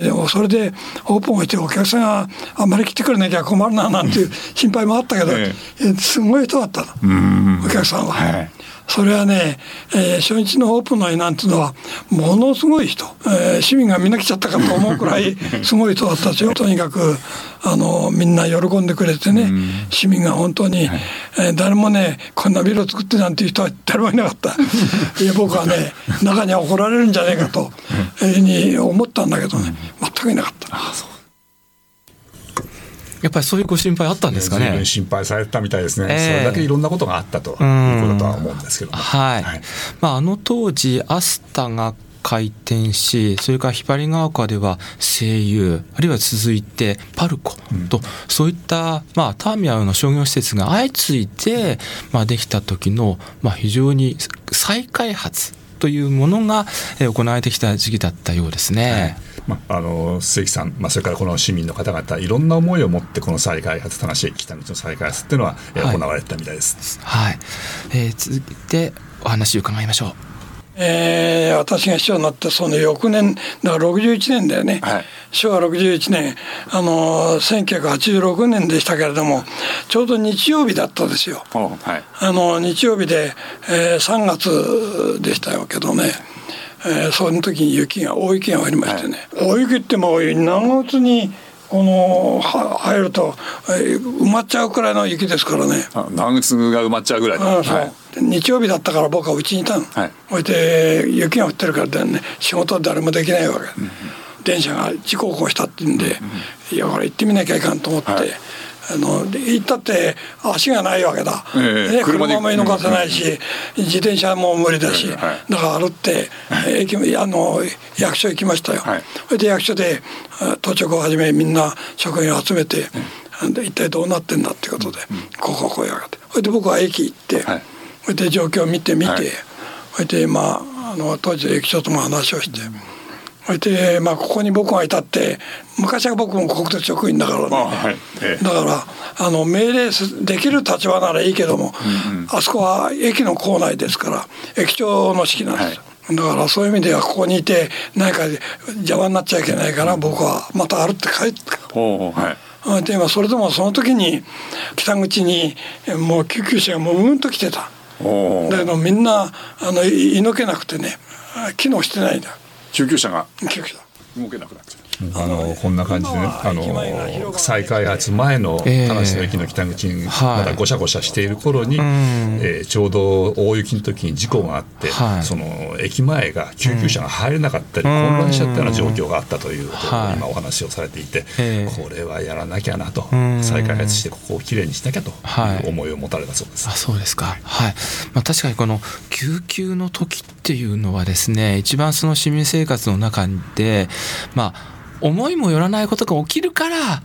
でもそれでオープンをしてお客さんがあんまり来てくれなきゃ困るななんていう心配もあったけど、ええ、すごい人だったの。お客さんは。はいそれはね、えー、初日のオープンの日なんていうのはものすごい人、えー、市民がみんな来ちゃったかと思うくらい すごい人だったですよ。とにかくあのみんな喜んでくれてね、市民が本当に、はい、えー、誰もねこんなビルを作ってなんていう人は誰もいなかった。いや僕はね中には怒られるんじゃないかというふうに思ったんだけどね全くいなかった。あそうやっぱりそういうご心配あったんですかね？心配されたみたいですね、えー、それだけいろんなことがあったということとは思うんですけどはい、はい、まあ、あの当時アスタが開店しそれからひばりが丘では声優あるいは続いてパルコと、うん、そういった、まあ、ターミナルの商業施設が相次いで、まあ、できた時の、まあ、非常に再開発というものが行われてきた時期だったようですね。はい、まあ、あの鈴木さん、まあ、それからこの市民の方々いろんな思いを持ってこの再開発正しい北道の再開発っていうのは、はい、行われてたみたいです。はい、えー、続いてお話を伺いましょう。えー、私が市長になったその翌年だから61年だよね、はい、昭和61年あの1986年でしたけれどもちょうど日曜日だったですよ、はい、あの日曜日で、えー、3月でしたけどねえー、その時に雪が大雪がありましてね、はい、大雪ってもう長月にこの入ると、えー、埋まっちゃうくらいの雪ですからね。長靴が埋まっちゃうぐらいの、はい、日曜日だったから僕はうちにいたの、はい、そして雪が降ってるからね仕事は誰もできないわけ、うん、電車が事故を起こしたって言うんで、うん、いやこれ行ってみなきゃいかんと思って、はい、あの行ったって足がないわけだ、えー、ね、車も居抜かせないし、うん、自転車も無理だし、だから歩って、駅あの役所行きましたよ、それで役所で到着をはじめみんな職員を集めて、一体どうなってんだっていうことで、こうこうこうやがってそれで僕は駅行って、それで状況を見てみて、それでまああの当時駅長とも話をして。そまあ、ここに僕がいたって昔は僕も国鉄職員だからね、はい。ええ、だからあの命令できる立場ならいいけども、うんうん、あそこは駅の構内ですから駅長の指揮なんです。よ、はい、だからそういう意味ではここにいて何か邪魔になっちゃいけないから僕はまた歩って帰ってはい。でそれでもその時に北口にもう救急車がもううんと来てた。だけどみんなあの居抜けなくてね機能してないんだ救急車が動けなくなっちゃうあのこんな感じでねあの再開発前の田無の駅の北口にまだごしゃごしゃしている頃に、えー、ちょうど大雪の時に事故があって、その駅前が救急車が入れなかったり、混乱しちゃったような状況があったということを今お話をされていて、これはやらなきゃなと、再開発してここをきれいにしなきゃという思いを持たれたそうです。あそうですか、はい。まあ、確かにこの救急の時っていうのはですね一番その市民生活の中でまあ思いもよらないことが起きるから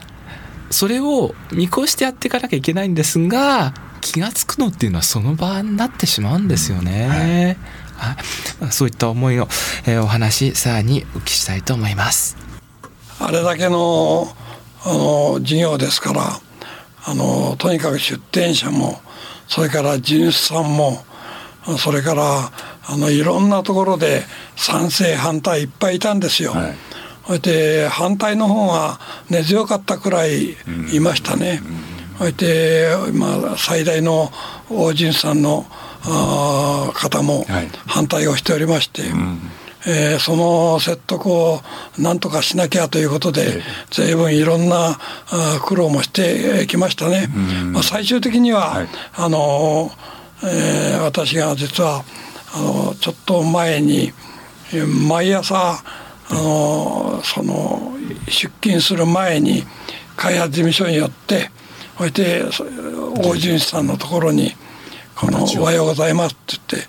それを見越してやっていかなきゃいけないんですが気が付くのっていうのはその場になってしまうんですよね。はい、そういった思いを、えー、お話さらにお聞きしたいと思います。あれだけのあの事業ですからあのとにかく出店者もそれから地主さんもそれからあのいろんなところで賛成反対いっぱいいたんですよ。はいそれで反対の方が根強かったくらいいましたね。それで今最大の大臣さんの方も反対をしておりまして、えー、その説得をなんとかしなきゃということで、随分いろんな苦労もしてきましたね。まあ、最終的には、はい、あの、えー、私が実はあのちょっと前に毎朝あのその出勤する前に開発事務所に寄ってそして大地主さんのところに「このおはようございます」って言って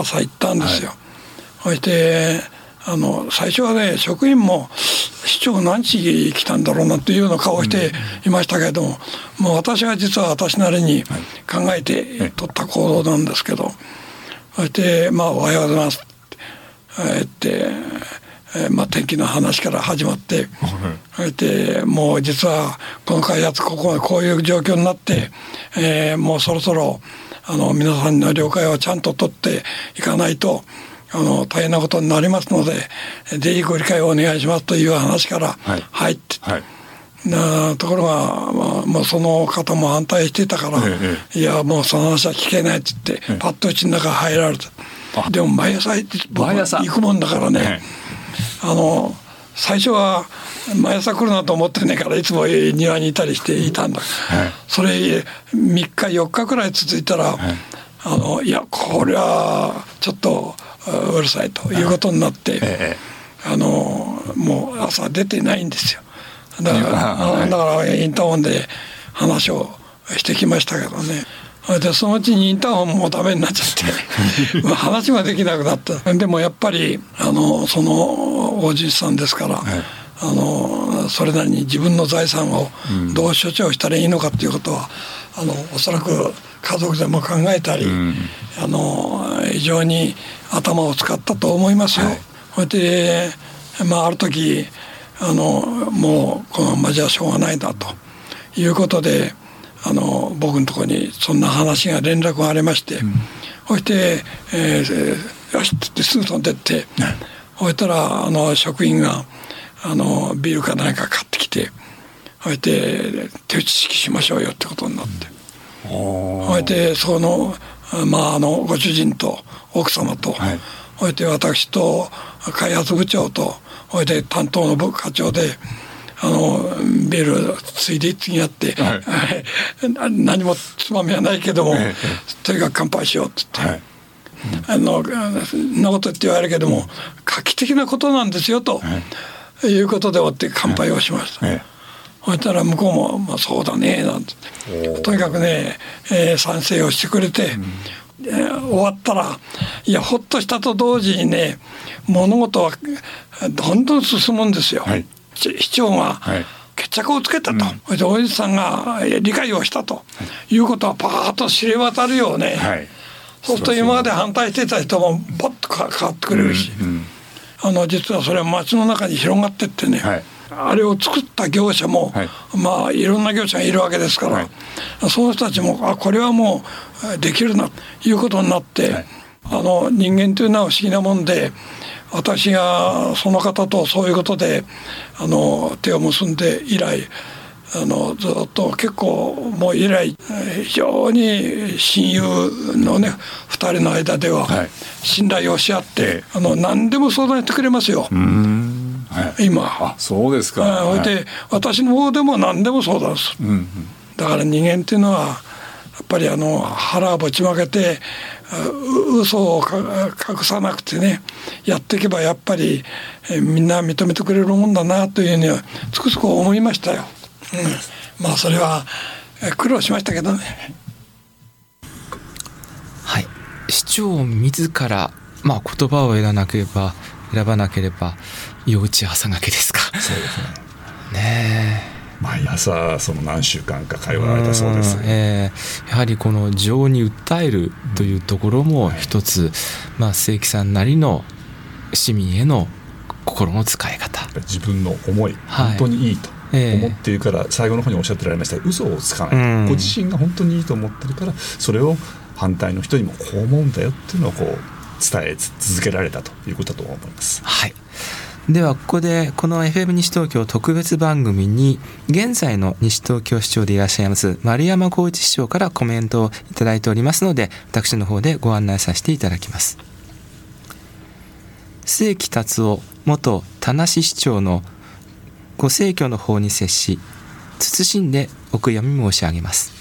朝行ったんですよ。そしてあの最初はね職員も市長何時来たんだろうなっていうような顔をしていましたけれども、もう私は実は私なりに考えて取った行動なんですけど、そして「まあおはようございます」って言って。えー、まあ、天気の話から始まって、はい、でもう実はこの開発こここういう状況になって、えー、もうそろそろあの皆さんの了解をちゃんと取っていかないとあの大変なことになりますのでぜひご理解をお願いしますという話から入って、はいはい。なところが、まあ、まあ、その方も反対してたから、ええ、いやもうその話は聞けないって言って、え、パッとうちの中入られた。でも毎朝毎朝。行くもんだからね、あの最初は毎朝来るなと思ってねからいつも庭にいたりしていたんだ、はい、それ3日4日くらい続いたら、はい、あのいやこれはちょっとうるさいということになって、あのもう朝出てないんですよ。だから、だからインターホンで話をしてきましたけどね。でそのうちにインターホンもダメになっちゃって。話ができなくなった。でもやっぱりあのそのおじいさんですから、はい、あのそれなりに自分の財産をどう処置をしたらいいのかっていうことはあのおそらく家族でも考えたり、うん、あの非常に頭を使ったと思いますよ。はい、でまあある時あのもうこのままじゃしょうがないだということであの僕のところにそんな話が連絡がありまして、うん、そして、えー、よしってすぐ飛んでって、そしたらあの職員があのビールか何か買ってきてそして手打ち式しましょうよってことになって、うん、そしてそのまああのご主人と奥様と、はい、そして私と開発部長とそれで担当の部課長であのビールついで次やって、はい、何もつまみはないけども、はい、とにかく乾杯しようって言って。はい。あのんなことって言われるけども画期的なことなんですよと、はい、いうことで終わって乾杯をしました。はい。そしたら向こうも「まあ、そうだね」なんて。とにかくね、えー、賛成をしてくれて、うん、えー、終わったらいやほっとしたと同時にね物事はどんどん進むんですよ。はい、市長が決着をつけたと、それでおじさんが理解をしたと。い。うことはパーッと知れ渡るようね、はい、そうすると今まで反対してた人もパッと変わってくれるし、うんうん、あの実はそれは街の中に広がってってね、はい、あれを作った業者も、はい、まあいろんな業者がいるわけですから、はい、その人たちもあこれはもうできるなということになって、あの人間というのは不思議なもんで私がその方とそういうことであの手を結んで以来あのずっと結構もう以来非常に親友のね2人の間では信頼をし合って、あの何でも相談してくれますよ。はい、今。あそうですか、はい、で私の方でも何でも相談する、うんうん、だから人間っていうのはやっぱりあの腹をぶちまけて嘘を隠さなくてねやっていけばやっぱり、えみんな認めてくれるもんだなというにはつくづく思いましたよ。うん、まあそれは苦労しましたけどね。はい市長自ら、まあ、言葉を選ばなければ選ばなければ夜打ち朝がけですか。そうですねねえ毎朝その何週間か通われたそうです、えー、やはりこの情に訴えるというところも一つ、はい、まあ正規さんなりの市民への心の使い方。自分の思い、はい、本当にいいと思っているから、最後の方におっしゃってられました嘘をつかない、うん、ご自身が本当にいいと思ってるからそれを反対の人にもこう思うんだよっていうのをこう伝え続けられたということだと思います。はいではここでこの FM 西東京特別番組に現在の西東京市長でいらっしゃいます丸山浩一市長からコメントをいただいておりますので私の方でご案内させていただきます末木達夫元田無市長のご逝去の方に接し謹んでお悔やみ申し上げます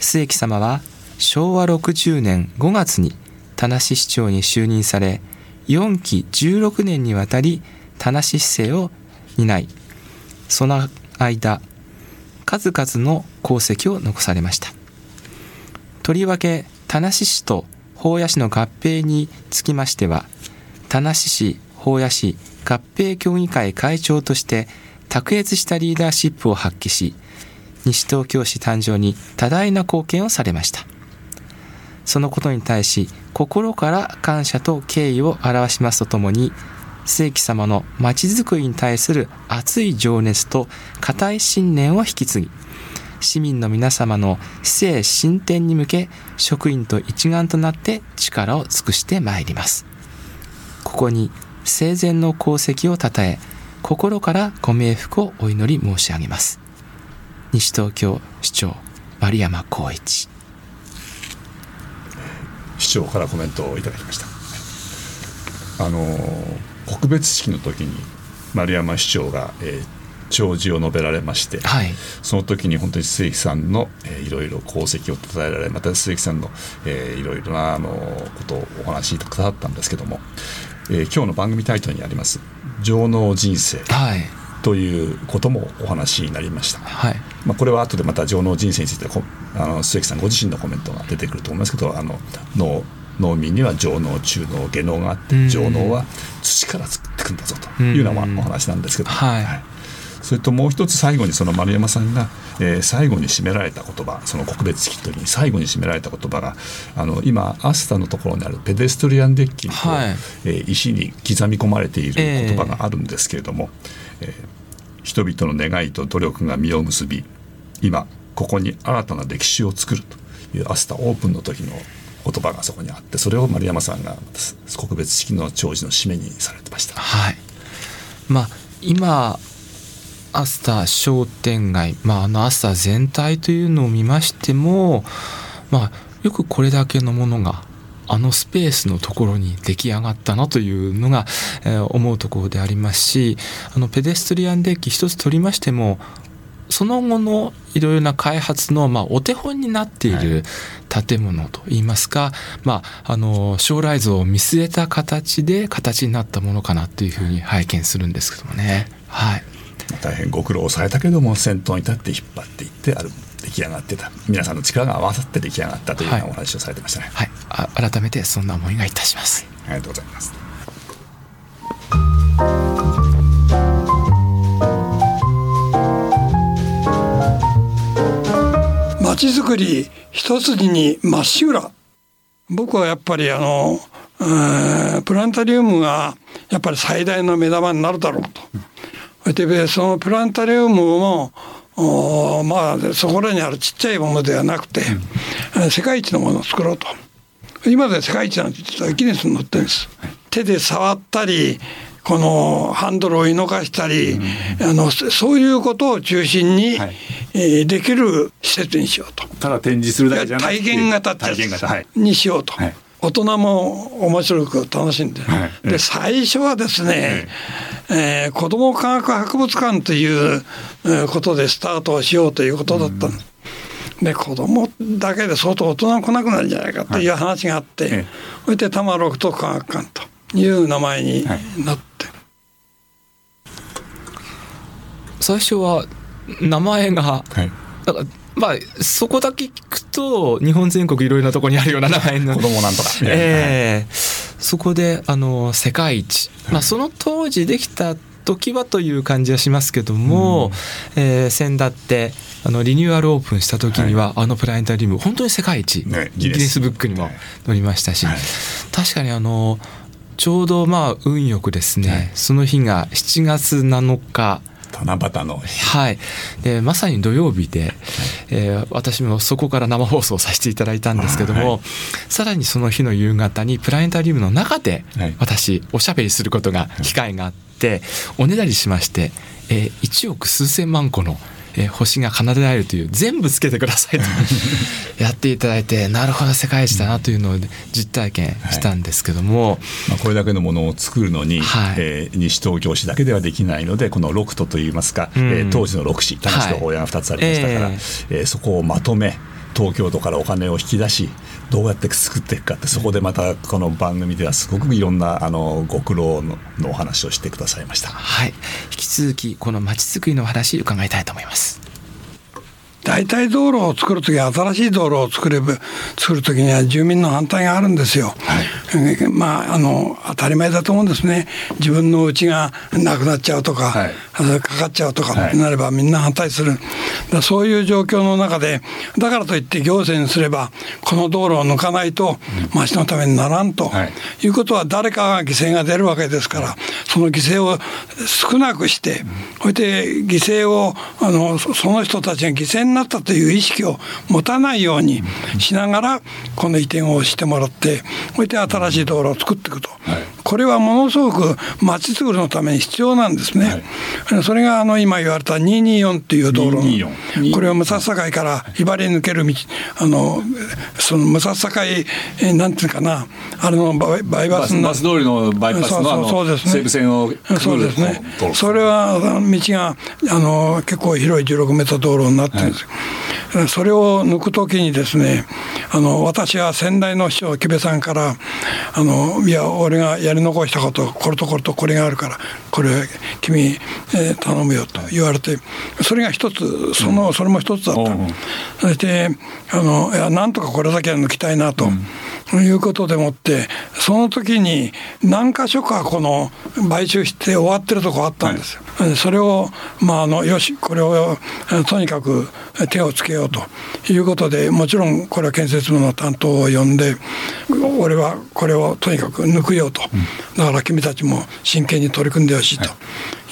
末木様は昭和60年5月に田無市長に就任され4期16年にわたり田無市政を担いその間数々の功績を残されました。とりわけ田無市と宝谷市の合併につきましては田無市宝谷市合併協議会会長として卓越したリーダーシップを発揮し西東京市誕生に多大な貢献をされました。そのことに対し心から感謝と敬意を表しますとともに世紀様のまちづくりに対する熱い情熱と固い信念を引き継ぎ市民の皆様の市政進展に向け職員と一丸となって力を尽くしてまいります。ここに生前の功績をたたえ心からご冥福をお祈り申し上げます。西東京市長丸山光一。市長からコメントをいただきました。あの告別式の時に丸山市長が、えー弔辞を述べられまして、はい、その時に本当に末木さんの、えー、いろいろ功績をたたえられまた末木さんの、えー、いろいろなあのことをお話しくださったんですけども、えー、今日の番組タイトルにあります「情能人生」はい。ということもお話になりました、はいまあ、これは後でまた情能人生についてあの末木さんご自身のコメントが出てくると思いますけどあの脳農民には情能中脳下脳があって情能は土から作っていくんだぞというようなお話なんですけど、はい、はい。それともう一つ最後にその丸山さんが、えー、最後に締められた言葉その告別式の時に最後に締められた言葉があの今アスタのところにあるペデストリアンデッキにこう、はい、えー、石に刻み込まれている言葉があるんですけれども、えー、えー、人々の願いと努力が実を結び今ここに新たな歴史を作るというアスタオープンの時の言葉がそこにあってそれを丸山さんが告別式の弔辞の締めにされてました。はいまあ、今アスター商店街、まあ、あのアスター全体というのを見ましても、まあ、よくこれだけのものがあのスペースのところに出来上がったなというのが、えー、思うところでありますしあのペデストリアンデッキ一つ取りましてもその後のいろいろな開発の、まあ、お手本になっている建物といいますか、はい、まあ、あの将来像を見据えた形で形になったものかなというふうに拝見するんですけどもね。はい。大変ご苦労されたけども先頭に立って引っ張っていってある出来上がってた。皆さんの力が合わさって出来上がったというようなお話をされてましたね、はい、はい、改めてそんな思いがいたします、はい、ありがとうございます。まちづくり一筋にまっしぐら。僕はやっぱりあの、えー、プラネタリウムがやっぱり最大の目玉になるだろうと。でそのプラネタリウムもまあそこらにあるちっちゃいものではなくて、うん、世界一のものを作ろうと。今で世界一なんて言ったらギネスに載ってるんです、手で触ったりこのハンドルを射のかしたり、うん、あのそういうことを中心に、はい、えー、できる施設にしようと。ただ展示するだけじゃなくて体験型ってやつ。にしようと。はい。大人も面白く楽しんで、はい、で最初はですね、えー、子ども科学博物館ということでスタートをしようということだったんです。で子供だけで相当大人が来なくなるんじゃないかという話があって、はい、それで多摩六都科学館という名前になって、はい、最初は名前が、はい、だからまあそこだけ聞くと日本全国いろいろなところにあるような名前の。子供なんとか、えー、そこであの世界一、まあ、その当時できた時はという感じはしますけども、うん、えー、先だってあのリニューアルオープンした時には、はい、あのプラネタリウム本当に世界一、ね、ギネスブックにも載りましたし、はい、確かにあのちょうどまあ運よくですね、はい、その日が7月7日七夕のはい。でまさに土曜日で、えー、私もそこから生放送させていただいたんですけども、はい、さらにその日の夕方にプラネタリウムの中で私おしゃべりすることが機会があって、おねだりしまして、えー、1億数千万個のえー、星が奏でられるという全部つけてくださいと。やっていただいてなるほど世界一だなというのを実体験したんですけども、はい、まあ、これだけのものを作るのに、はい、えー、西東京市だけではできないのでこの六都といいますか、うん、えー、当時の六市田無と法屋が2つありましたから、はい、えー、そこをまとめ東京都からお金を引き出しどうやって作っていくかってそこでまたこの番組ではすごくいろんなあのご苦労のお話をしてくださいましたはい引き続きこのまちづくりの話伺いたいと思います大体道路を作る時新しい道路を作れば作る時には住民の反対があるんですよ。はい、まああの当たり前だと思うんですね。自分の家がなくなっちゃうとか、はい、かかっちゃうとかなればみんな反対する。だそういう状況の中でだからといって行政にすればこの道路を抜かないと町のためにならんと、はい、いうことは誰かが犠牲が出るわけですからその犠牲を少なくしてそして犠牲をあのその人たちが犠牲になったという意識を持たないようにしながらこの移転をしてもらってそして新新しい道路を作っていくと、これはものすごく町づくりのために必要なんですね。それがあの今言われた224っていう道路の。これを武蔵境から茨に抜ける道。あのその武蔵境えなんていうかな。あれのバイパスバス通りのバイパスのそうそうです、ね、西武線をそうですね。それは道があの結構広い16メートル道路になってるんですよ、はい、それを抜くときにですねあの私は先代の師匠木部さんからあのいや俺がやり残したことこれとこれとこれがあるからこれ君、えー、頼むよと言われてそれが一つその、それも一つだった。そしてあのいやなんとかこれだけは抜きたいなと。いうことでもってその時に何箇所かこの買収して終わってるとこあったんですよ。はい、それをまああのよしこれをとにかく手をつけようということでもちろんこれは建設部の担当を呼んで俺はこれをとにかく抜くよと、だから君たちも真剣に取り組んでほしいと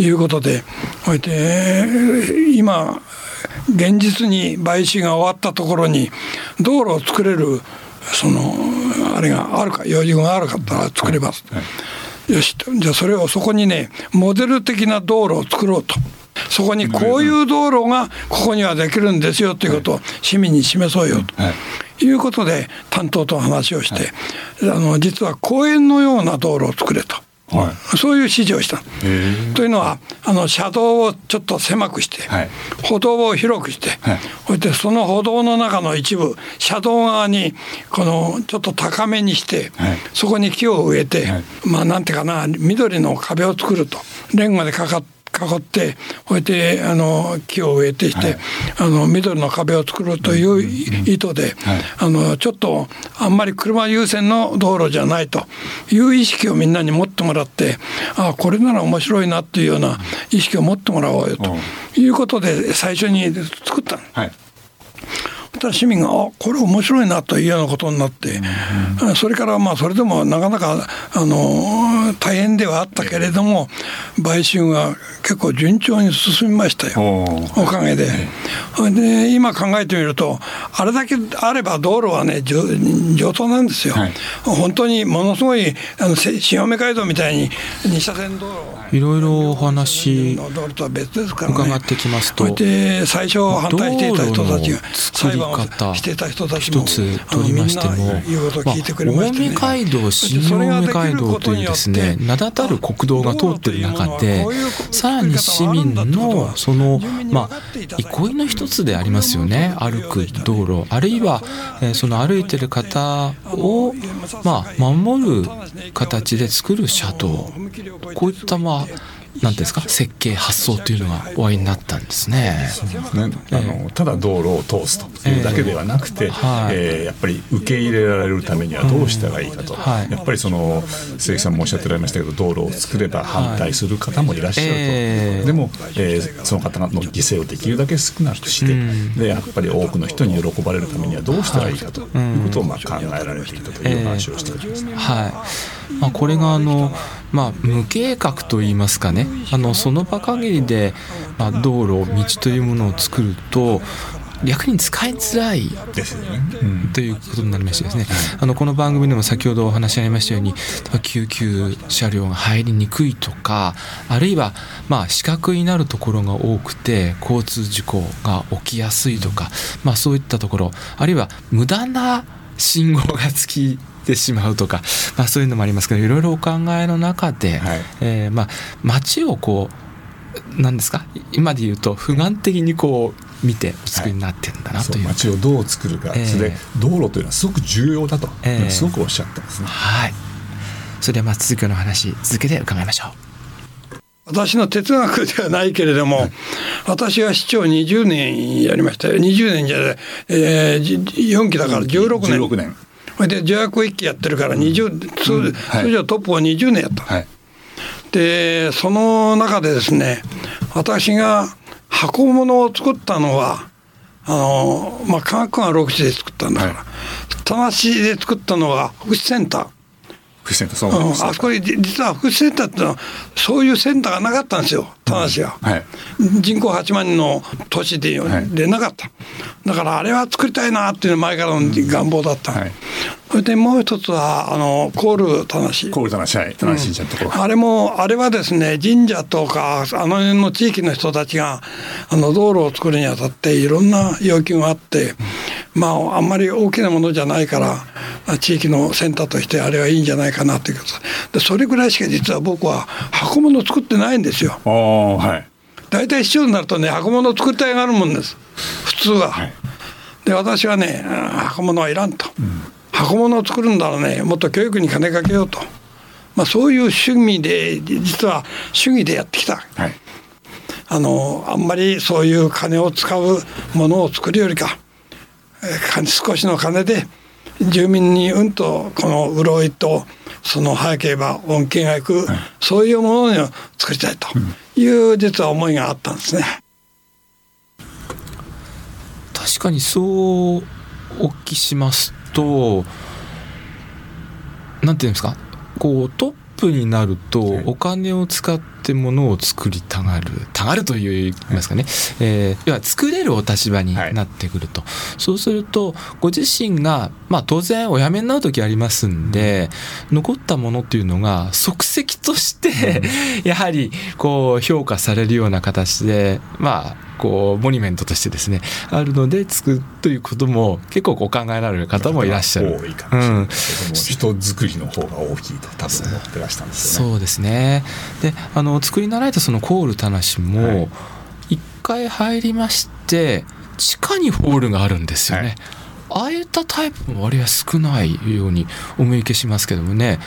いうことで、はい、で今現実に買収が終わったところに道路を作れるそのあれがあるか余裕があるかったら作れます、はい、よしじゃあそれをそこにねモデル的な道路を作ろうと。そこにこういう道路がここにはできるんですよということを市民に示そうよと。いうことで担当と話をして、あの実は公園のような道路を作れと。はい、そういう指示をした。というのはあの車道をちょっと狭くして、はい、歩道を広くして、はい、そしてその歩道の中の一部車道側にこのちょっと高めにして、そこに木を植えて、まあなんていうかな緑の壁を作るとレンガでかかって囲ってこうやってあの木を植えてして、はい、あの緑の壁を作るという意図で、はい、あのちょっとあんまり車優先の道路じゃないという意識をみんなに持ってもらってあこれなら面白いなっていうような意識を持ってもらおうよということで最初に作ったはいた市民があこれ面白いなというようなことになって、うん、それからまあそれでもなかなかあの大変ではあったけれども買収が結構順調に進みましたよ。おかげで。で今考えてみるとあれだけあれば道路はね上等なんですよ。はい、本当にものすごいあの新青梅街道みたいに二車線道路。いろいろお話伺ってきますと。で最初反対していた人たちが裁判をしていた人たちも一つ取りましても、まあ、近江街道新青梅街道というですね名だたる国道が通ってる中でさらに市民のそのまあ憩いの一つでありますよね。歩く道路。あるいは、えー、その歩いてる方をまあ守る形で作る車道。こういったまあなんですか？設計発想というのがおありになったんですね。ね。あのただ道路を通すというだけではなくて、えー、えー、やっぱり受け入れられるためにはどうしたらいいかと、うんはい、やっぱりその鈴木さんもおっしゃってられましたけど道路を作れば反対する方もいらっしゃると、えー、でも、えー、その方の犠牲をできるだけ少なくして、うん、でやっぱり多くの人に喜ばれるためにはどうしたらいいかと。いうことをまあ考えられていたという話をしております、ね、はいまあ、これがあの、まあ、無計画といいますかねあのその場限りで、まあ、道路道というものを作ると逆に使いづらいですね、うん、ということになりましてですね、あのこの番組でも先ほどお話しありましたように救急車両が入りにくいとかあるいはまあ死角になるところが多くて交通事故が起きやすいとか、まあ、そういったところあるいは無駄な信号がつきてしまうとか、まあ、そういうのもありますけどいろいろお考えの中で、はい、えー、まあ、街をこう何ですか今で言うと不眼的にこう見てお作りになってるんだなという、はい、街をどう作るか、えー、それで道路というのはすごく重要だと、えー、すごくおっしゃってますね。はい。それではまあ続きの話続けて伺いましょう。私の哲学ではないけれども、はい、私は市長20年やりましたよ。20年じゃない、えー、4期だから16年 ,16 年それで助役一期やってるから20、通通常トップを20年やった、はい、でその中でですね私が箱物を作ったのはあの、まあ、科学が6市で作ったんだから、はい、田無で作ったのは福祉センター。福祉センターそう、うん、あそこに実は福祉センターってのはそういうセンターがなかったんですよ田無は、はい、人口8万人の都市で,、でなかった。だからあれは作りたいなっていうの前からの願望だった、はい、それでもう一つはあのコール田無コール田無はい。田無神社のところ、うん、あれもあれはですね神社とかあの辺の地域の人たちがあの道路を作るにあたっていろんな要求があって、まああんまり大きなものじゃないから地域のセンターとしてあれはいいんじゃないかなということ。でそれぐらいしか実は僕は箱物作ってないんですよ。はい、大体市長になるとね箱物作りたいがあるもんです。普通は。はい、で私はね箱物はいらんと、うん、箱物を作るんだらねもっと教育に金かけようと、まあ、そういう趣味で実は主義でやってきた。はい。あのあんまりそういう金を使うものを作るよりか少しの金で住民にうんとこの潤いとその早ければ恩恵がいく、はい、そういうものを作りたいという実は思いがあったんですね。確かにそうお聞きしますとなんていうんですかこうトップになるとお金を使ってものを作りたがるたがるといいますかね、えー、要は作れるお立場になってくると、はい、そうするとご自身が、まあ、当然お辞めになる時ありますんで、残ったものっていうのが即席として やはりこう評価されるような形でまあこうモニュメントとしてですねあるので作るということも結構お考えられる方もいらっしゃる。多いかもしれないけども、うん、人作りの方が大きいと多分思ってらしたんですよね。そうですねであの作りなられたそのコールたなしも一回入りまして地下にホールがあるんですよね。はい、ああいったタイプも割合少ないようにお見受けしますけどもね。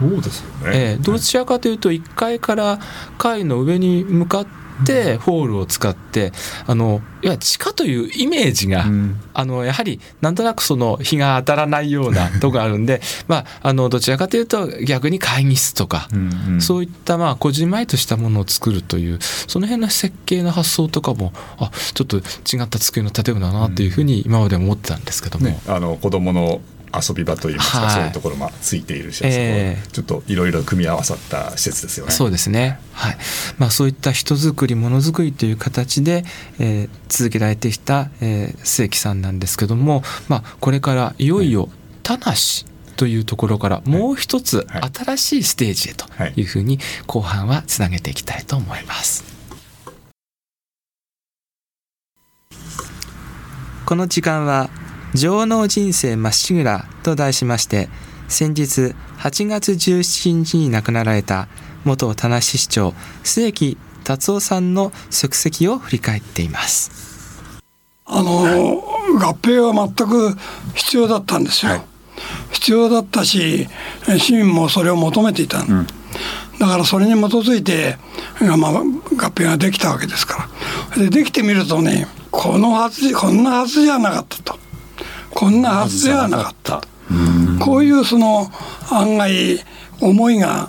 そうですよね、えー、どちらかというと1階から階の上に向かってってホールを使ってあのいや地下というイメージが、うん、あのやはりなんとなくその日が当たらないような とこがあるんでまああのどちらかというと逆に会議室とか、うんうん、そういったまあこじんまりとしたものを作るというその辺の設計の発想とかもあちょっと違った机の建物だなというふうに今まで思ってたんですけども。ね、あの子供の遊び場といいますか、はい、そういうところもついている施設えー、ちょっといろいろ組み合わさった施設ですよね。そうですね、はい。まあ、そういった人づくりものづくりという形で、えー、続けられてきた、えー、末木さんなんですけども、まあ、これからいよいよ田無というところからもう一つ新しいステージへというふうに後半はつなげていきたいと思います。この時間は情能人生まっしぐらと題しまして先日8月17日に亡くなられた元田無市長末木達夫さんの足跡を振り返っています。あの合併は全く必要だったんですよ、はい、必要だったし市民もそれを求めていた、うん、だからそれに基づいて、まあ、合併ができたわけですから。でできてみるとねこのはずこんなはずじゃなかったとこんなはずではなかった。こういうその案外思いが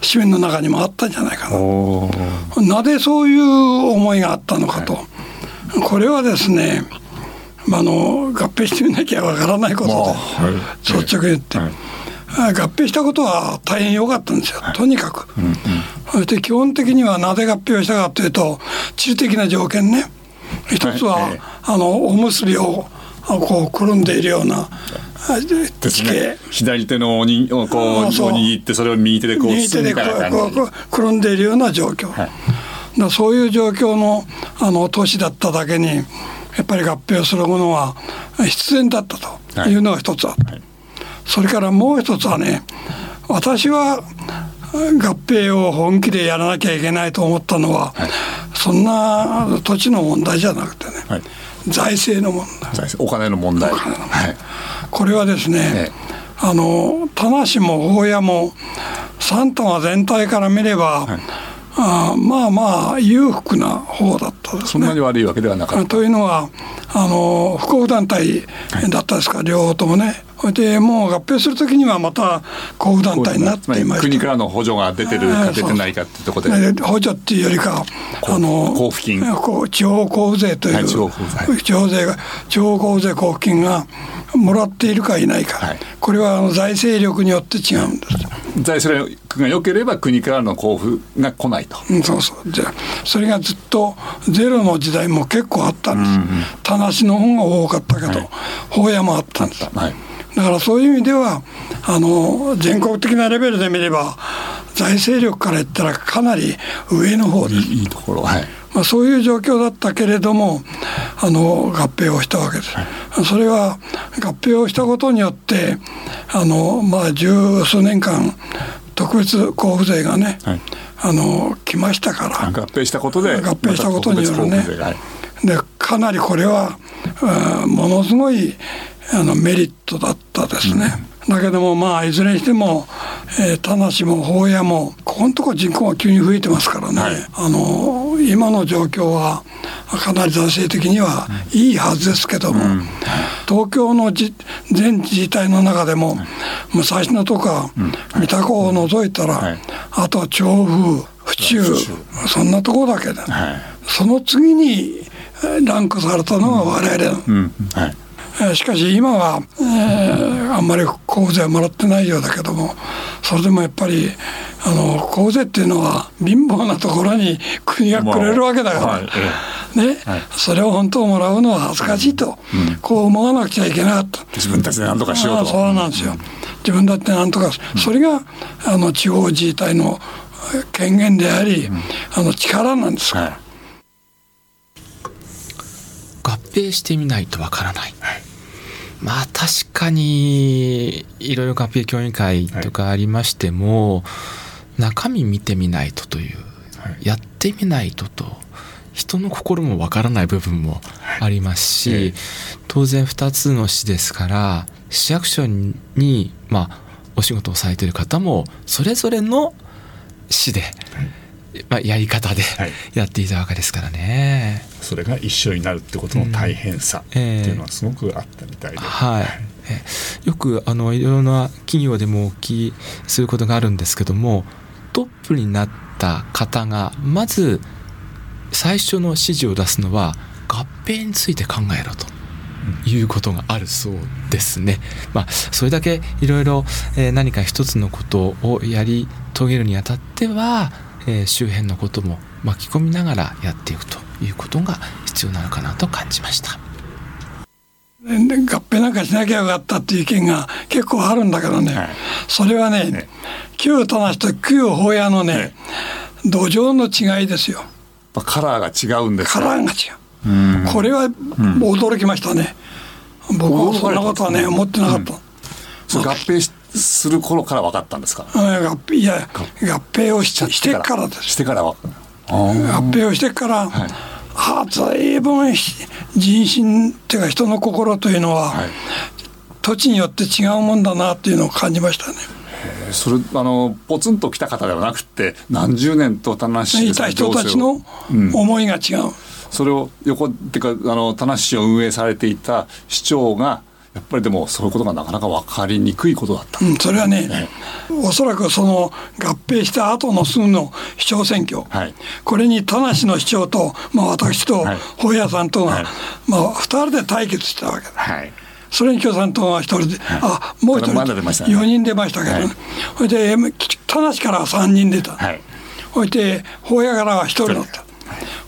市民の中にもあったんじゃないかな。なぜそういう思いがあったのかと。これはですね、あの合併してみなきゃわからないことで、率直に言って。合併したことは大変良かったんですよ、とにかく。そして基本的にはなぜ合併をしたかというと、地理的な条件ね、一つは、あのおむすびをこうくるんでいるような地形、左手のにこう握ってそれを右手でこう右手でこうこうくるんでいるような状況、はい、だそういう状況のあの都市だっただけにやっぱり合併するものは必然だったとい。うのが一つあった、はい、それからもう一つはね私は合併を本気でやらなきゃいけないと思ったのは、はい、そんな土地の問題じゃなくてね、財政の問題。お金の問題、はい、これはですね、ねあの田無も大谷も三島全体から見れば、はい、あまあまあ裕福な方だったですね。そんなに悪いわけではなかった。というのはあの不幸団体だったですか、はい、両方ともね。でもう合併するときにはまた交付団体になっていました国からの補助が出てるか出てないかってところで補助っていうよりかあの交付金。地方交付税という、はい、地方税。が地方交付税交付金がもらっているかいないか、はい、これはあの財政力によって違うんです。財政力が良ければ国からの交付が来ないと、うん、そうそう。じゃそれがずっとゼロの時代も結構あったんです、うんうん、田無の方が多かったけど、法屋もあったんです、はいだからそういう意味ではあの全国的なレベルで見れば財政力から言ったらかなり上の方で。す。いいところ、はい。まあ、そういう状況だったけれどもあの合併をしたわけです。はい、それは合併をしたことによってあの、まあ、十数年間特別交付税がね、はい、あの来ましたから。合併したことで合併したことによるね、はい、でかなりこれはものすごいあのメリットだったですね。うん、だけどもまあいずれにしても、えー、田無も法屋もここのとこ人口が急に増えてますからね、はい、あの今の状況はかなり財政的にはいいはずですけども、うん、東京のじ全自治体の中でも、武蔵野とか三田港を除いたら、はい、あとは調布府中そんなところだけで、はい、その次にランクされたのが我々、うん。はいしかし今は、えー、あんまり交付税はもらってないようだけどもそれでもやっぱりあの交付税っていうのは貧乏なところに 国がくれるわけだから、はい、ね、はい、それを本当もらうのは恥ずかしいと、うん、こう思わなくちゃいけなかった自分たちで何とかしようと。そうなんですよ、自分だって何とか、それがあの地方自治体の権限であり、あの力なんですから。はい。合併してみないとわからない、はい、まあ確かにいろいろ合併協議会とかありましても、はい、中身見てみないとという、はい、やってみないとと人の心もわからない部分もありますし、当然2つの市ですから市役所にまあお仕事をされている方もそれぞれの市で、まあ、やり方でやっていたわけですからね、はい、それが一緒になるってことの大変さっていうのはすごくあったみたいで、うんえー、はい、よくあのいろいろな企業でもお聞きすることがあるんですけどもトップになった方がまず最初の指示を出すのは合併について考えろと。いうことがあるそうですね。まあ、それだけいろいろ何か一つのことをやり遂げるにあたってはえー、周辺のことも巻き込みながらやっていくということが必要なのかなと感じました。合併なんかしなきゃよかったっていう意見が結構あるんだけどね、はい、それはね、ね旧田無と旧法屋のね、ね土壌の違いですよ。カラーが違うんですカラーが違う。これは驚きましたね。僕はそんなことはね思ってなかった。うん、合併しする頃から分かったんですか？合併いや合併をししてからです。してから。合併をしてから、はい、あ随分人心っていうか人の心というのは、はい、土地によって違うもんだなっていうのを感じましたね。それあのポツンと来た方ではなくて何十年と田無市いた人たちの思いが違う、うん、それを横っていうかあの田無市を運営されていた市長がやっぱりでもそういうことがなかなか分かりにくいことだった、うん、それはね、ね、おそらくその合併した後のすぐの市長選挙、はい、これに田無の市長と、まあ、私と本屋さんとが、はい、まあ、2人で対決したわけだ。はい。それに共産党は一人で、はい、あもう一人、4人出ましたけどね、それで田無からは3人出た、はい、それで法屋からは1人だった。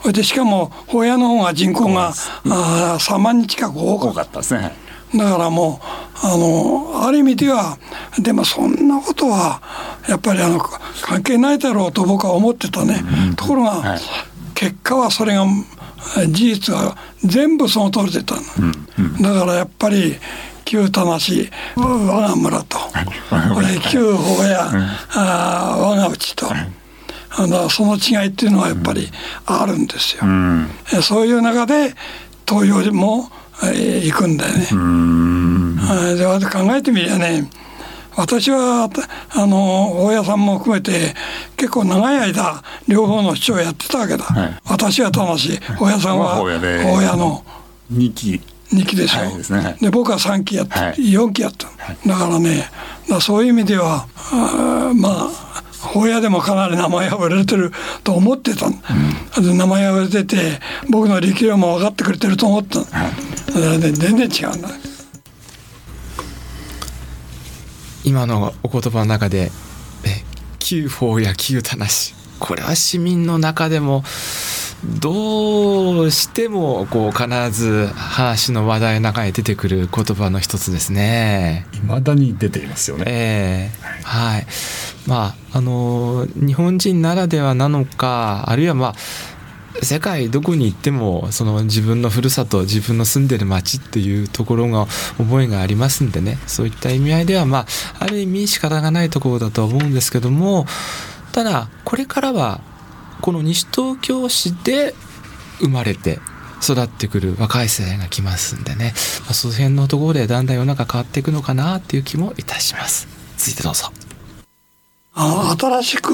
それでしかも法屋の方が人口があ3万人近く多かった。ですね。だからもうあのある意味ではでもそんなことはやっぱりあの関係ないだろうと僕は思ってたね、うん、ところが、はい、結果はそれが事実は全部その通りでたの、うん。うん、だからやっぱり旧田無我が村と、これ旧法や、うん、あ我が内と。あのその違いっていうのはやっぱりあるんですよ。うん、そういう中で投票も行くんだよね。で考えてみりゃね私はあの大家さんも含めて結構長い間両方の市長をやってたわけだ、はい、私は楽しい大家さんは大家の2期。2期でしょ、はいでね、で僕は3期やって、はい、4期やった、だからねだそういう意味ではあまあ法屋でもかなり名前が売れてると思ってた、うん、名前が売れてて僕の力量も分かってくれてると思った、はい、全然違うんだ。今のお言葉の中で旧法や旧たなし。これは市民の中でもどうしてもこう必ず話の話題の中に出てくる言葉の一つですね。未だに出ていますよね。えー、はい。まああの日本人ならではなのかあるいはまあ世界どこに行ってもその自分のふるさと自分の住んでる町っていうところが覚えがありますんでね。そういった意味合いではまあある意味仕方がないところだとは思うんですけどもただこれからはこの西東京市で生まれて育ってくる若い世代が来ますんでね、まあ、その辺のところでだんだん世の中変わっていくのかなっていう気もいたします。続いてどうぞ。あ新しく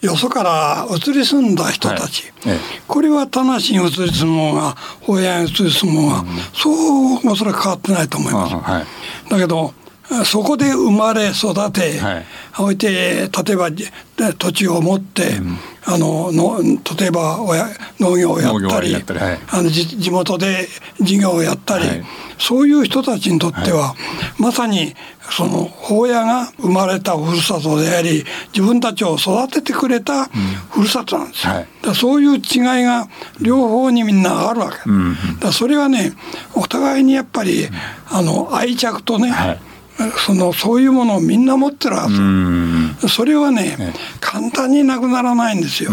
よそから移り住んだ人たち、はい。これは田無に移り住もうが保屋に移り住もうが、うん、そうおそらく変わってないと思います、はい、だけどそこで生まれ育て、はい、おいて例えば土地を持って、うん、あのの例えば親農業をやったり、はい、あの地元で事業をやったり、はい、そういう人たちにとっては、まさにその法屋が生まれたふるさとであり自分たちを育ててくれたふるさとなんですよ。だそういう違いが両方にみんなあるわけ。だそれはねお互いにやっぱりあの愛着とね、そのそういうものをみんな持ってるはず。それはね簡単になくならないんですよ。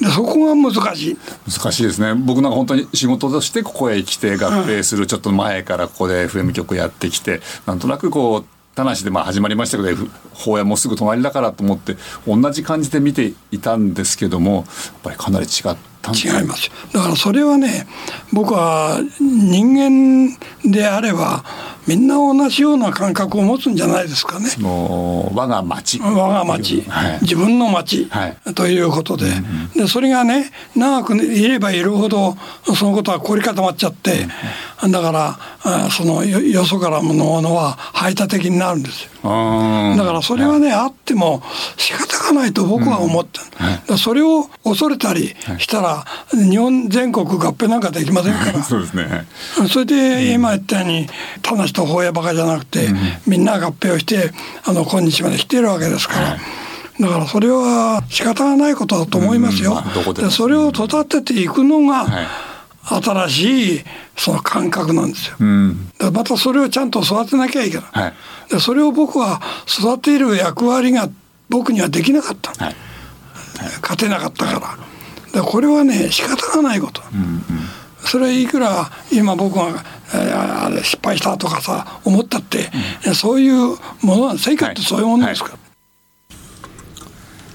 でそこが難しい。難しいですね。僕なんか本当に仕事としてここへ来て合併するちょっと前からここで FM 局やってきてなんとなくこう田無でまあ始まりましたけど法屋もすぐ隣だからと思って同じ感じで見ていたんですけどもやっぱりかなり違った違います。だからそれはね僕は人間であればみんな同じような感覚を持つんじゃないですかね。その我が町。我が町、はい、自分の町、はい、ということで。うんうん、でそれがね長くいればいるほどそのことは凝り固まっちゃって、うん、だからそのよそからのものは排他的になるんですよ。だからそれはね、あっても仕方がないと僕は思ってる、うん、それを恐れたりしたら、日本全国合併なんかできませんから。そうですね。それで今言ったように田無と法屋ばかじゃなくて、みんな合併をしてあの今日まで来てるわけですから。だからそれは仕方がないことだと思いますよ。でそれを育てていくのが、新しいその感覚なんですよ。うん、またそれをちゃんと育てなきゃいけない。はい、でそれを僕は育てる役割が僕にはできなかった。はい、勝てなかったから。でこれはね仕方がないこと。うんうん、それいくら今僕が、えー、失敗したとかさ思ったって、うん、そういうものは成果ってそういうものですか？ら。はい。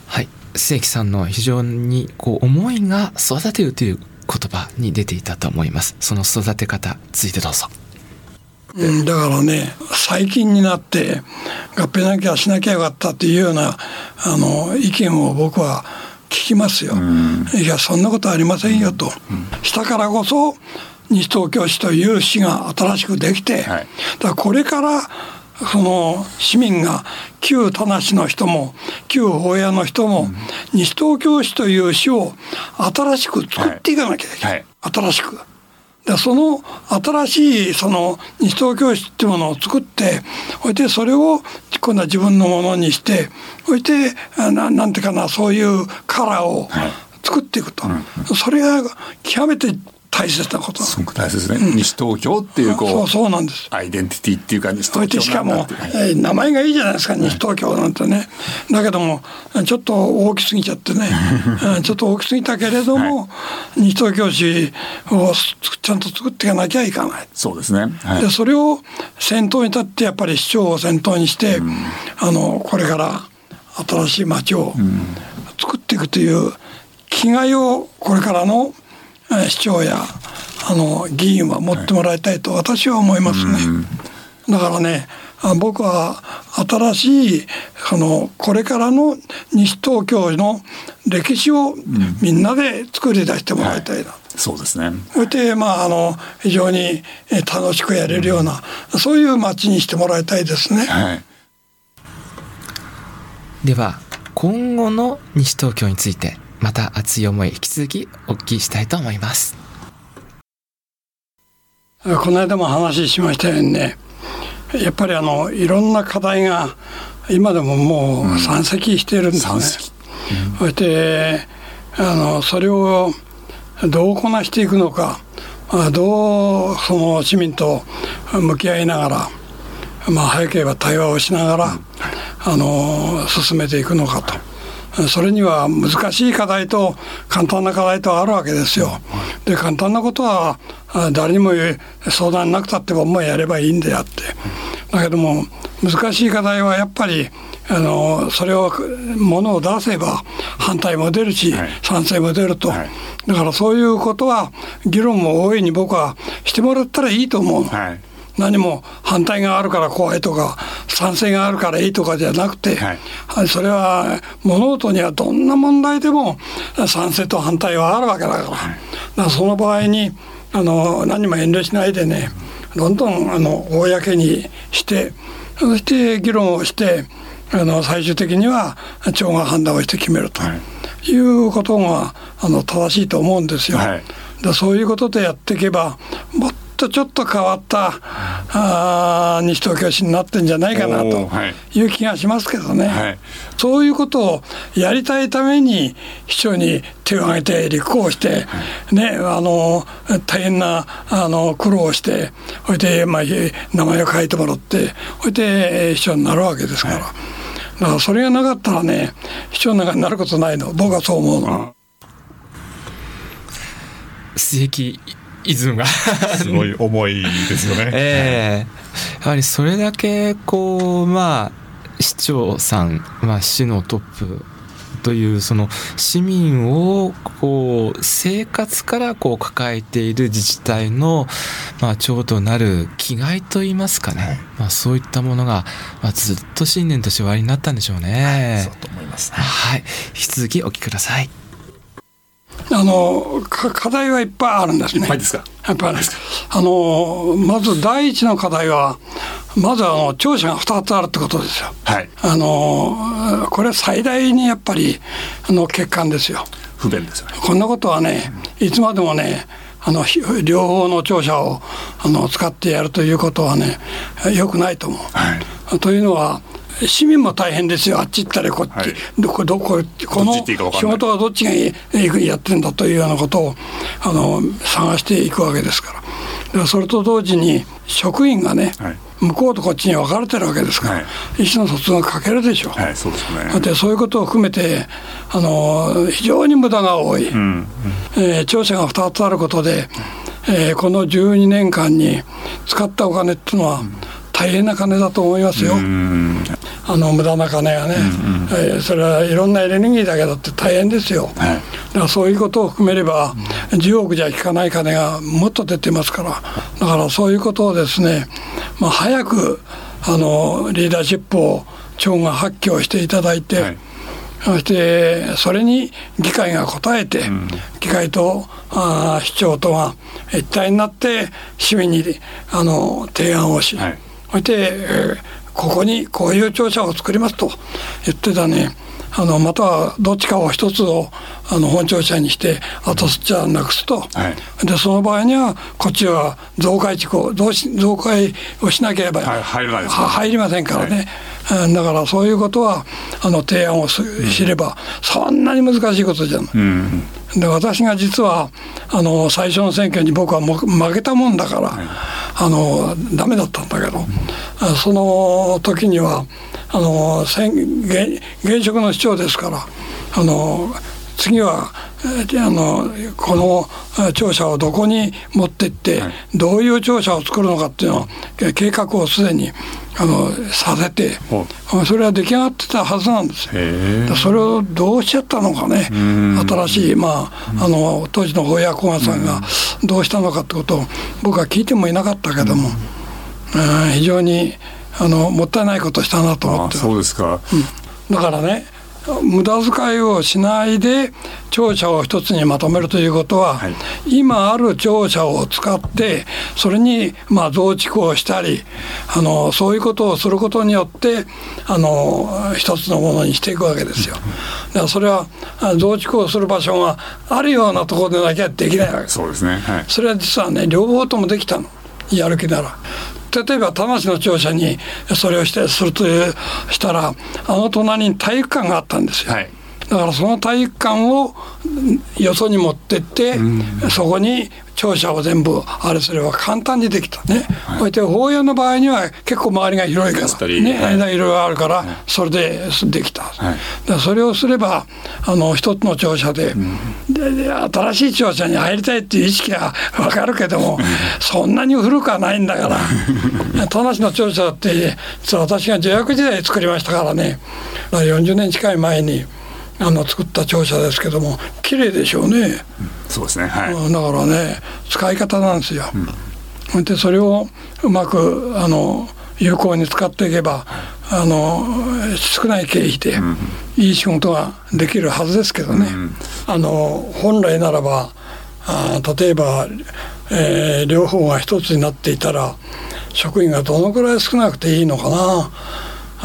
はい、関さんの非常にこう思いが育てるという言葉に出ていたと思います。その育て方ついてどうぞ。うん、だからね最近になって合併なきゃしなきゃよかったっていうようなあの意見を僕は聞きますよ。いやそんなことありませんよと。したからこそ西東京市という市が新しくできて、はい、だこれからその市民が旧田無の人も旧大谷の人も、西東京市という市を新しく作っていかなきゃいけない、はい、新しく。でその新しいその西東京市っていうものを作っておいてそれを今度は自分のものにしておいてななんていうかなそういうカラーを作っていくと、それが極めて大切なこと。すごく大切ね、うん、西東京っていうこうそうそうなんです。アイデンティティっていうか西東京しかも、えー、名前がいいじゃないですか西東京なんてね、だけどもちょっと大きすぎちゃってね。ちょっと大きすぎたけれども、はい、西東京市をちゃんと作っていかなきゃいかない。そうですね、はい、でそれを先頭に立ってやっぱり市長を先頭にして、うん、あのこれから新しい町を作っていくという気概をこれからの市長やあの議員は持ってもらいたいと私は思いますね。だからね僕は新しいあのこれからの西東京の歴史をみんなで作り出してもらいたいな、うんはい、そうですね。そしてまああの非常に楽しくやれるような、うん、そういう街にしてもらいたいですね。はい、では今後の西東京についてまた熱い思い引き続きお聞きしたいと思います。この間も話しましたよねやっぱりあのいろんな課題が今でももう山積しているんですね。うん、そしてあのそれをどうこなしていくのかどうその市民と向き合いながら、まあ、早ければ対話をしながら、あの進めていくのかと。それには難しい課題と簡単な課題とあるわけですよ。で簡単なことは誰にも相談なくたってももうやればいいんであって。だけども難しい課題はやっぱりあのそれをものを出せば反対も出るし、はい、賛成も出ると、はい、だからそういうことは議論も大いに僕はしてもらったらいいと思う。はい何も反対があるから怖いとか賛成があるからいいとかじゃなくて、はい、それは物事にはどんな問題でも賛成と反対はあるわけだから,、だからその場合にあの何も遠慮しないでねどんどんあの公にしてそして議論をしてあの最終的には町が判断をして決めると。い。うことがあの正しいと思うんですよ。はい、そういうことでやっていけばもっとちょっと変わったあ西東京市になってんじゃないかなとい。う気がしますけどね、はい、そういうことをやりたいために市長に手を挙げて立候補して、ね、あの大変なあの苦労をしてそれで、まあ、名前を書いてもらってそれで市長になるわけですから。はい。だからそれがなかったらね市長なんかになることないの。僕はそう思うの。鈴木イズムが。すごい重いですよね。えー、やはりそれだけこうまあ市長さん、まあ、市のトップというその市民をこう生活からこう抱えている自治体のまあ長となる気概といいますかね、はい、まあそういったものがまあずっと信念として終わりになったんでしょうね。はい、そうと思います、ね、はい、引き続きお聞きください。あの課題はいっぱいあるんですね。はいですか。やっぱりあのまず第一の課題はまずあの庁舎が2つあるってことですよ。はい。あのこれ最大にやっぱりあの欠陥ですよ。不便ですよね。こんなことはねいつまでもねあの両方の庁舎をあの使ってやるということはねよくないと思う。はい、というのは市民も大変ですよ。あっち行ったりこっち、はい、どこどここの仕事はどっちがやってんだというようなことをあの探していくわけですから。それと同時に職員がね、はい、向こうとこっちに分かれてるわけですから、はい、意思の疎通が欠けるでしょ。う。はい、そうですね。でそういうことを含めてあの非常に無駄が多い、うんうん、えー、庁舎が2つあることで、えー、この12年間に使ったお金っていうのは、うん。大変な金だと思いますよ。あの無駄な金がね、えー、それはいろんなエネルギーだけだって大変ですよ。はい、だからそういうことを含めれば10億じゃ効かない金がもっと出てますから。だからそういうことをですね、まあ、早くあのリーダーシップを町が発揮をしていただいて。はい。そしてそれに議会が応えて、うん、議会とあ市長とが一体になって市民にあの提案をし、はい。そして、えー、ここにこういう庁舎を作りますと言ってたね。あのまたはどっちかを一つをあの本庁舎にしてあとすっちゃなくすと、はい、でその場合にはこっちは増改築増増改をしなければ、はい入りませんからね、はい、だからそういうことはあの提案をすれば、そんなに難しいことじゃない。うん。で私が実はあの最初の選挙に僕はも負けたもんだから、はい、あのダメだったんだけど、うん、その時にはあの現現職の市長ですからあの次はあのこの庁舎をどこに持っていって、はい、どういう庁舎を作るのかっていうのを計画をすでにあのさせてそれは出来上がってたはずなんですよ。それをどうしちゃったのかね新しい、まあ、あの当時の大谷小賀さんがどうしたのかってことを僕は聞いてもいなかったけども非常にあのもったいないことしたなと思って。そうですか、うん、だからね無駄遣いをしないで庁舎を一つにまとめるということは、はい、今ある庁舎を使ってそれにまあ増築をしたりあのそういうことをすることによってあの一つのものにしていくわけですよ。だからそれは増築をする場所があるようなところでなきゃできないわけ。そうですね、はい、それは実はね両方ともできたの。やる気なら。例えば田無の庁舎にそれをしてするというしたらあの隣に体育館があったんですよ。はいだからその体育館をよそに持ってって、うん、そこに庁舎を全部あれすれば簡単にできたね、はい、こうやって法要の場合には結構周りが広いから。ね、はい、ろいろあるからそれでできた、はい、だそれをすればあの一つの庁舎でうん、で新しい庁舎に入りたいっていう意識は分かるけどもそんなに古くはないんだから。田無の庁舎って実は私が助役時代作りましたからね。40年近い前に。あの作った庁舎ですけども綺麗でしょうね、うん、そうですね、はい、だからね使い方なんですよ、うん、でそれをうまくあの有効に使っていけばあの少ない経費でいい仕事ができるはずですけどね、うん、あの本来ならばあ例えば、えー、両方が一つになっていたら職員がどのくらい少なくていいのかな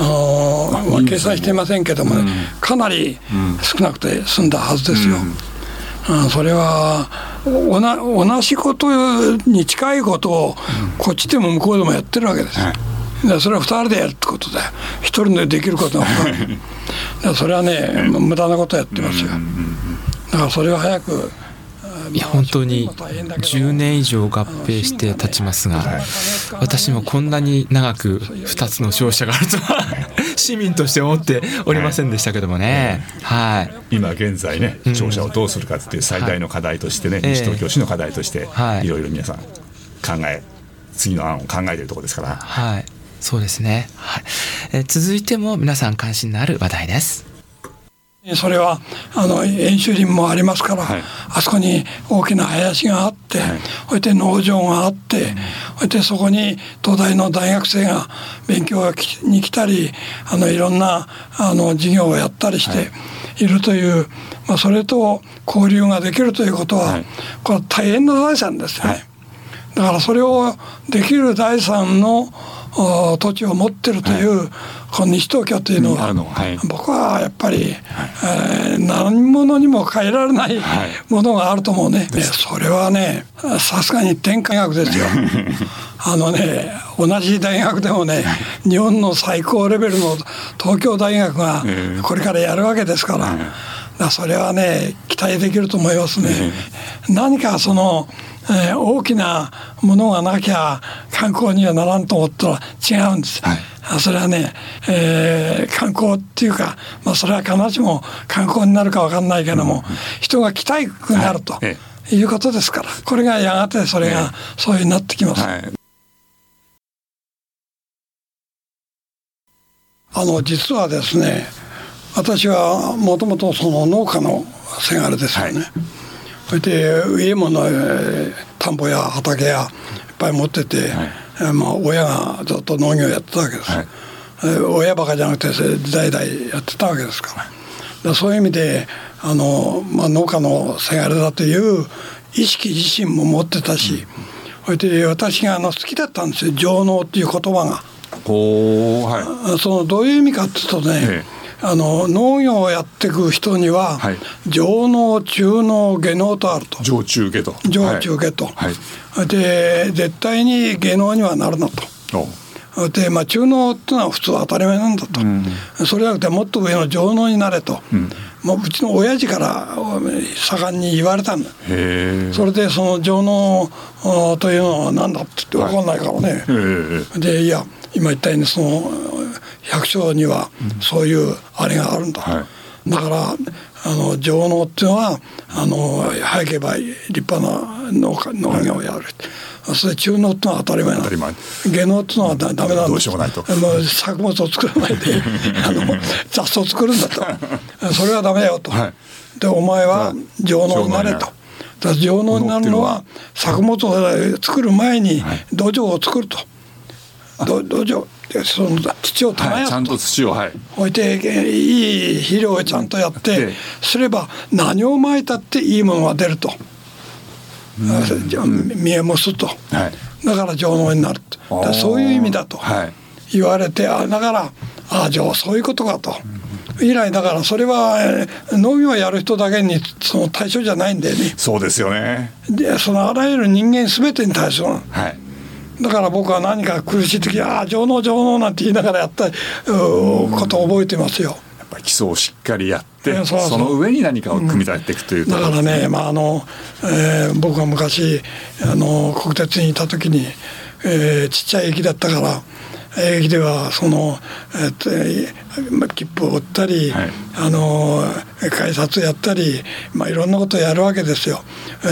あのまあ、計算していませんけどもね、うん、かなり少なくて済んだはずですよ。うん、それはおな同じことに近いことをこっちでも向こうでもやってるわけです。うん、それは2人でやるってことで1人でできることが だそれはね無駄なことやってますよ。だからそれを早くいや本当に10年以上合併して経ちますが私もこんなに長く2つの商社があるとは 市民として思っておりませんでしたけどもね、はい、今現在ね商社をどうするかっていう最大の課題としてね、西東京市の課題としてい。ろいろ皆さん考え次の案を考えているところですから。はい。そうですね、はい。え続いても皆さん関心のある話題です。それはあの演習林もありますから、はい、あそこに大きな林があって、はい、そして農場があって、うん、そしてそこに東大の大学生が勉強に来たりあのいろんなあの授業をやったりしてい。るという、はい、まあ、それと交流ができるということは、これは大変な財産ですよね。だからそれをできる財産の土地を持ってるという、この西東京というのは、はい、僕はやっぱり、はい、えー、何者にも変えられないものがあると思うね、はい、それはねさすがに天下学ですよ。あのね同じ大学でもね日本の最高レベルの東京大学がこれからやるわけですから。だそれはね期待できると思いますね。何かそのえー、大きなものがなきゃ観光にはならんと思ったら違うんです。はい。それはね、えー、観光っていうか、まあ、それは必ずしも観光になるか分かんないけども、うん、人が来たくなると、はい、いうことですからこれがやがてそれがそういうになってきます。はい、あの実はですね私はもともとその農家のせがれですよね。はいそれで家もの田んぼや畑やいっぱい持ってて、はい、まあ、親がずっと農業やってたわけです、はい、親ばかじゃなくて代々やってたわけですから。そういう意味であの、まあ、農家のせがれだという意識自身も持ってたし、それで私があの好きだったんですよ。情農っていう言葉が。はい、そのどういう意味かっていうとね、ええあの農業をやっていく人には、はい、上農中農下農とあると。上中下と。上中下と、はい、で絶対に下農にはなるなと。でまあ、中農っていうのは普通当たり前なんだと、うん、それじゃなくてもっと上の上農になれと、うん、もううちの親父から盛んに言われたんだ。それでその上農というのは何だって言って分かんないからね、はい、でいや今言ったようにその百姓にはそういうあれがあるんだ、はい、だからあの上納っていうのはあの早ければ立派な農家農業をやる。それ中農ってのは当たり前なの下農っていうのはだダメなんだ。どうしようもないと。もう作物を作らないで あの雑草を作るんだと。それはダメよと、はい、でお前は上農になれと。だ上農になるのは作物を作る前に土壌を作ると。土壌その土を耕す、はい、ちゃんと土を、はい、置いていい肥料をちゃんとやってすれば何をまいたっていいものが出ると、うん、見えますと、はい、だから情能になると。そういう意味だと。言われて、あだからああじゃあそういうことかと。以来だからそれは農業をやる人だけにその対象じゃないんだよね。そうですよね。でそのあらゆる人間すべてに対象なの。はい。だから僕は何か苦しい時ああ情能情能なんて言いながらやったことを覚えてますよ。やっぱり基礎をしっかりやって、その上に何かを組み立てていくという、うん、だからね、まああのえー、僕が昔あの国鉄にいた時に、えー、ちっちゃい駅だったから。駅ではその、えー、切符を売ったり、はい、あの改札やったり、まあ、いろんなことをやるわけですよ。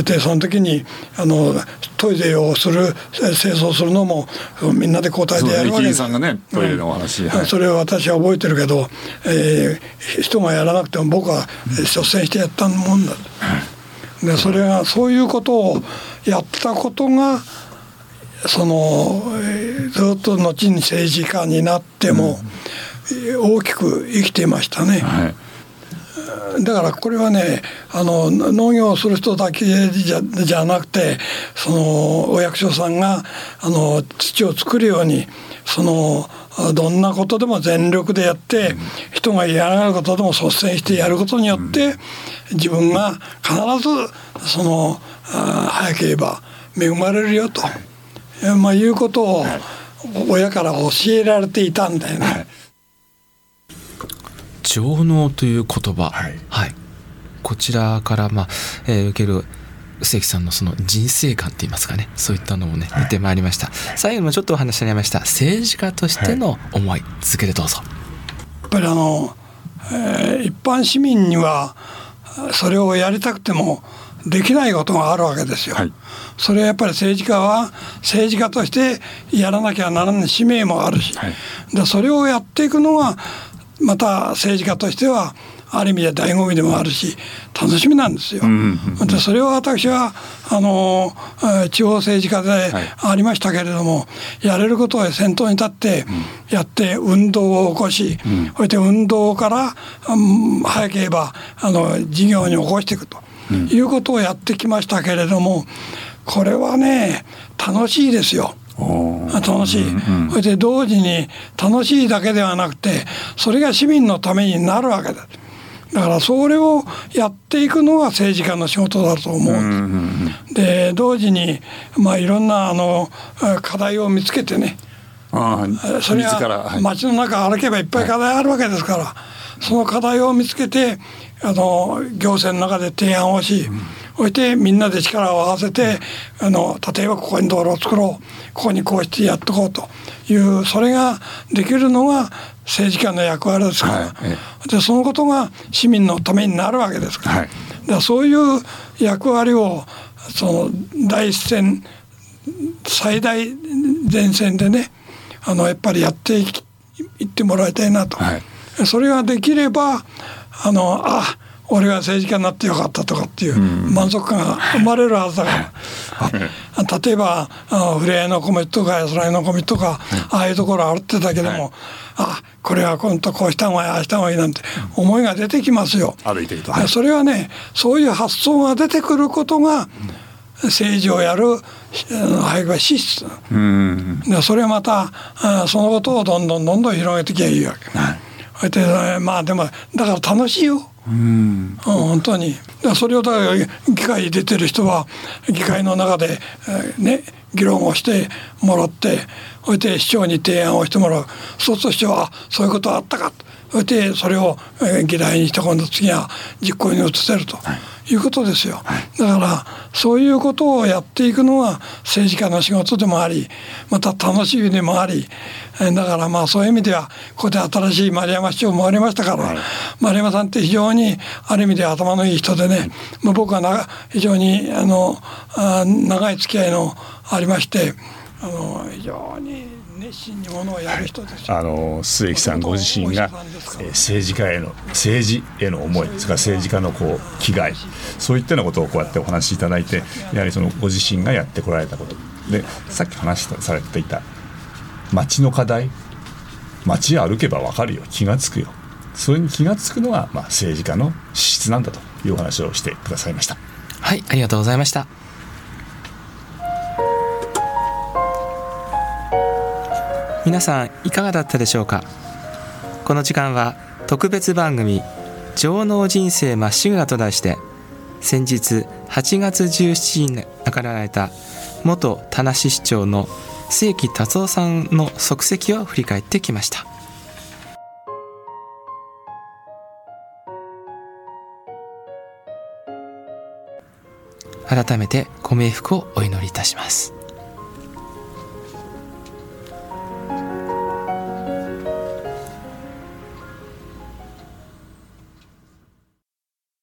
でその時にあのトイレをする清掃するのもみんなで交代でやるわけです。さんがねトイレの話、うんはい、それを私は覚えてるけど、えー、人がやらなくても僕は率先してやったもんだ。でそれがそういうことをやったことがそのずっと後に政治家になっても大きく生きていましたね。はいだからこれはねあの農業をする人だけじゃじゃなくてそのお役所さんがあの土を作るようにそのどんなことでも全力でやって人が嫌がることでも率先してやることによって自分が必ずその早ければ恵まれるよと。まあ、いうことを親から教えられていたんだよね。はい、情能という言葉、はい、はい、こちらから、まあえー、受ける関さんのその人生観って言いますかね。そういったのもね見てまいりました、最後にもちょっとお話になりました。政治家としての思い、続けてどうぞ。やっぱりあの、えー、一般市民にはそれをやりたくてもできないことがあるわけですよ。はい、それはやっぱり政治家は政治家としてやらなきゃならない使命もあるし、はい、でそれをやっていくのがまた政治家としてはある意味で醍醐味でもあるし楽しみなんですよ。でそれを私はあの地方政治家でありましたけれども、はい、やれることを先頭に立ってやって運動を起こし、うん、そして運動から、うん、早ければあの事業に起こしていくと。いうことをやってきましたけれどもこれはね楽しいですよ。楽しい、うんうん、それで同時に楽しいだけではなくてそれが市民のためになるわけだ。だからそれをやっていくのが政治家の仕事だと思う,、んで同時に、まあ、いろんなあの課題を見つけてね。それは街の中歩けばいっぱい課題あるわけですから、はい、その課題を見つけてあの行政の中で提案をし、そしてみんなで力を合わせてあの例えばここに道路を作ろうここにこうしてやっとこうというそれができるのが政治家の役割ですから、はい、でそのことが市民のためになるわけですから,、はい、そういう役割をその第一線最大前線でねあのやっぱりやっていってもらいたいなと、はい、それができればあのあ俺が政治家になってよかったとかっていう満足感が生まれるはずだから、例えばふれあいの米とか安らいの米とか、ああいうところ歩ってたけども、はい、あこれは今度こうした方がいいああした方がいいなんて思いが出てきますよ。歩いてると、それはねそういう発想が出てくることが、政治をやる早くは資質、うん、でそれはまたそのことをどんどんどんどん広げていけばいいわけ。はいでまあでもだから楽しいよ。うん、本当に。それをだから議会に出てる人は議会の中で、えー、ね議論をしてもらってそれで市長に提案をしてもらう。そうすると市長はそういうことあったかそれでそれを、えー、議題にして今度次は実行に移せると。はい。いうことですよ、だからそういうことをやっていくのが政治家の仕事でもありまた楽しみでもありだからまあそういう意味ではここで新しい丸山市長もありましたから、はい、丸山さんって非常にある意味で頭のいい人でね、まあ、僕はな非常にあのあ長い付き合いのありましてあの非常に熱心にものをやる人です、あの末木さんご自身が、え政治家への政治への思いそれから政治家のこう気概。そういったようなことをこうやってお話しいただいてやはりそのご自身がやってこられたこと。でさっき話されていた町の課題。街歩けば分かるよ。気が付くよ。それに気が付くのが、まあ、政治家の資質なんだというお話をしてくださいました。はいありがとうございました皆さんいかがだったでしょうか？この時間は特別番組「情能人生まっしぐら」と題して先日8月17日に亡くなられた元田無市長の清木達夫さんの足跡を振り返ってきました。改めてご冥福をお祈りいたします。